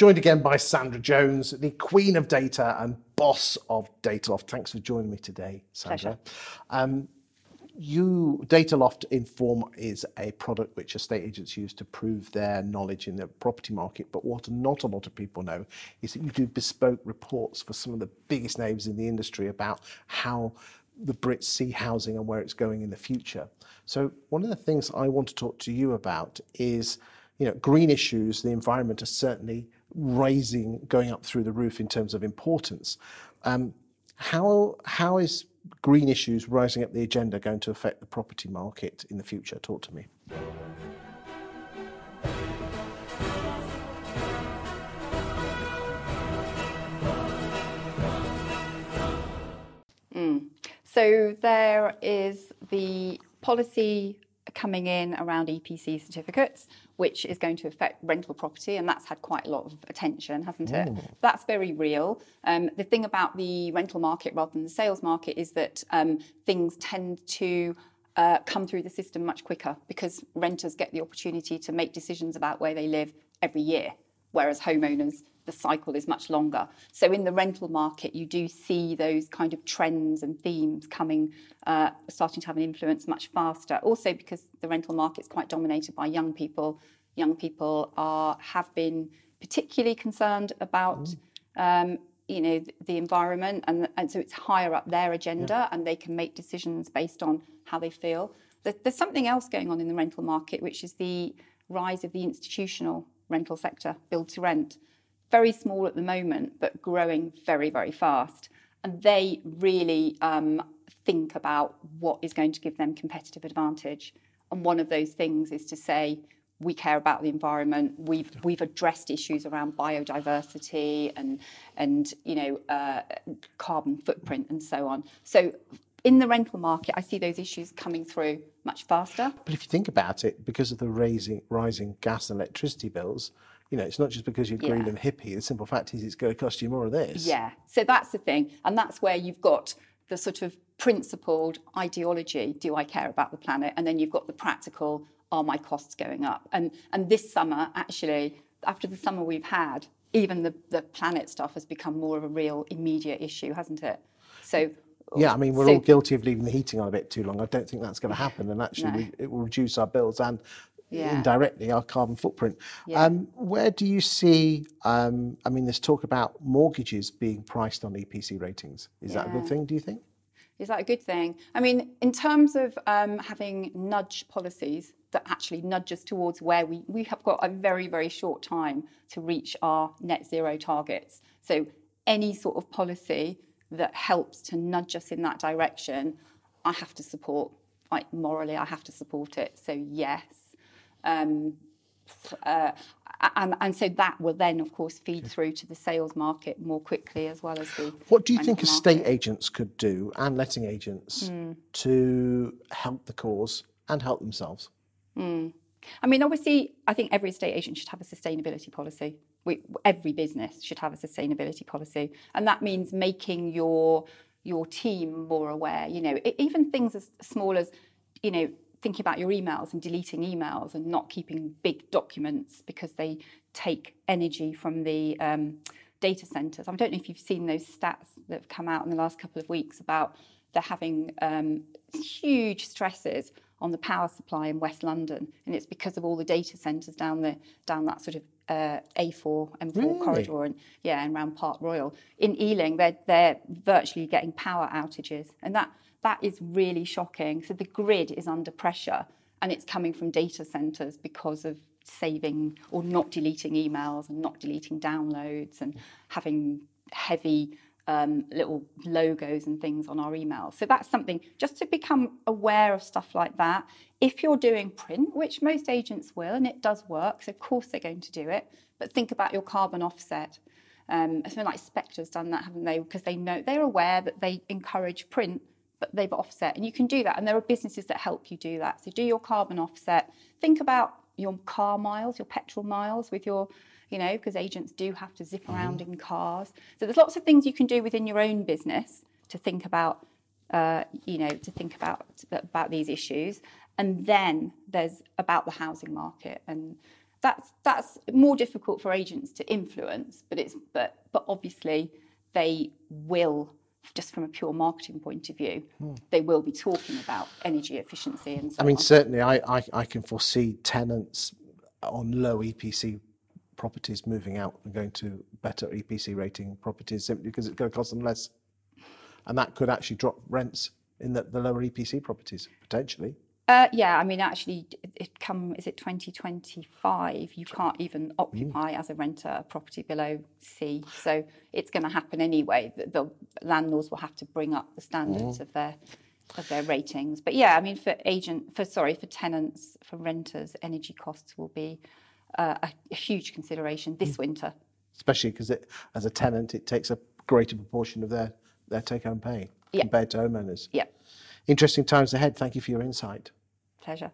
Joined again by Sandra Jones, the queen of data and boss of Dataloft. Thanks for joining me today, Sandra. Um, you Dataloft Inform is a product which estate agents use to prove their knowledge in the property market. But what not a lot of people know is that you do bespoke reports for some of the biggest names in the industry about how the Brits see housing and where it's going in the future. So one of the things I want to talk to you about is, you know, green issues. The environment are certainly raising, going up through the roof in terms of importance. Um, how how is green issues rising up the agenda going to affect the property market in the future? Talk to me. Mm. So there is the policy coming in around EPC certificates, which is going to affect rental property, and that's had quite a lot of attention, hasn't it? That's very real. Um, the thing about the rental market rather than the sales market is that um, things tend to uh, come through the system much quicker because renters get the opportunity to make decisions about where they live every year, whereas homeowners the cycle is much longer. So in the rental market, you do see those kind of trends and themes coming, uh, starting to have an influence much faster. Also because the rental market is quite dominated by young people. Young people are have been particularly concerned about. Mm. Um, you know the, environment and, and so it's higher up their agenda yeah. and they can make decisions based on how they feel there's, there's something else going on in the rental market which is the rise of the institutional rental sector build to rent very small at the moment, but growing very, very fast. And they really um, think about what is going to give them competitive advantage. And one of those things is to say, we care about the environment. We've we've addressed issues around biodiversity and and you know uh, carbon footprint and so on. So in the rental market, I see those issues coming through much faster. But if you think about it, because of the raising rising gas and electricity bills, you know, it's not just because you're green yeah. and hippie. The simple fact is it's going to cost you more of this. Yeah. So that's the thing. And that's where you've got the sort of principled ideology do I care about the planet? And then you've got the practical are my costs going up? And, and this summer, actually, after the summer we've had, even the, the planet stuff has become more of a real immediate issue, hasn't it? So yeah, I mean, we're so, all guilty of leaving the heating on a bit too long. I don't think that's going to happen, and actually, no. we, it will reduce our bills and yeah. indirectly our carbon footprint. Yeah. Um, where do you see? Um, I mean, there's talk about mortgages being priced on EPC ratings. Is yeah. that a good thing? Do you think? Is that a good thing? I mean, in terms of um, having nudge policies that actually nudge us towards where we we have got a very very short time to reach our net zero targets. So any sort of policy that helps to nudge us in that direction, I have to support. Like morally, I have to support it. So yes, um, uh, and, and, so that will then, of course, feed through to the sales market more quickly as well as the. What do you think estate agents could do and letting agents mm. to help the cause and help themselves? Mm. I mean, obviously, I think every estate agent should have a sustainability policy. We, every business should have a sustainability policy, and that means making your your team more aware. You know, even things as small as you know thinking about your emails and deleting emails and not keeping big documents because they take energy from the um, data centers. I don't know if you've seen those stats that have come out in the last couple of weeks about they're having um, huge stresses on the power supply in West London, and it's because of all the data centres down the down that sort of uh, A4 M4 really? corridor and yeah, and around Park Royal. In Ealing, they're they're virtually getting power outages, and that that is really shocking. So the grid is under pressure and it's coming from data centers because of saving or not deleting emails and not deleting downloads and having heavy um, little logos and things on our emails. So that's something just to become aware of stuff like that. If you're doing print, which most agents will, and it does work, so of course they're going to do it, but think about your carbon offset. Um, something like Spectre's done that, haven't they? Because they know they're aware that they encourage print but they've offset. And you can do that. And there are businesses that help you do that. So do your carbon offset. Think about your car miles, your petrol miles with your, you know, because agents do have to zip around mm-hmm. in cars. So there's lots of things you can do within your own business to think about, uh, you know, to think about about these issues. And then there's about the housing market and that's that's more difficult for agents to influence, but it's but but obviously they will just from a pure marketing point of view, they will be talking about energy efficiency and so Hmm. I mean, on. certainly, I, I, I can foresee tenants on low EPC properties moving out and going to better EPC rating properties simply because it's going to cost them less. And that could actually drop rents in the, the lower EPC properties, potentially. Uh, yeah, I mean, actually, it- come is it 2025? You can't even occupy as a renter a property below C, so it's going to happen anyway. The, the landlords will have to bring up the standards of their of their ratings. But yeah, I mean, for agent, for sorry, for tenants, for renters, energy costs will be uh, a, a huge consideration this winter. especially because as a tenant, it takes a greater proportion of their, their take home pay Yeah. compared to homeowners. Yeah, Interesting times ahead. Thank you for your insight. pleasure.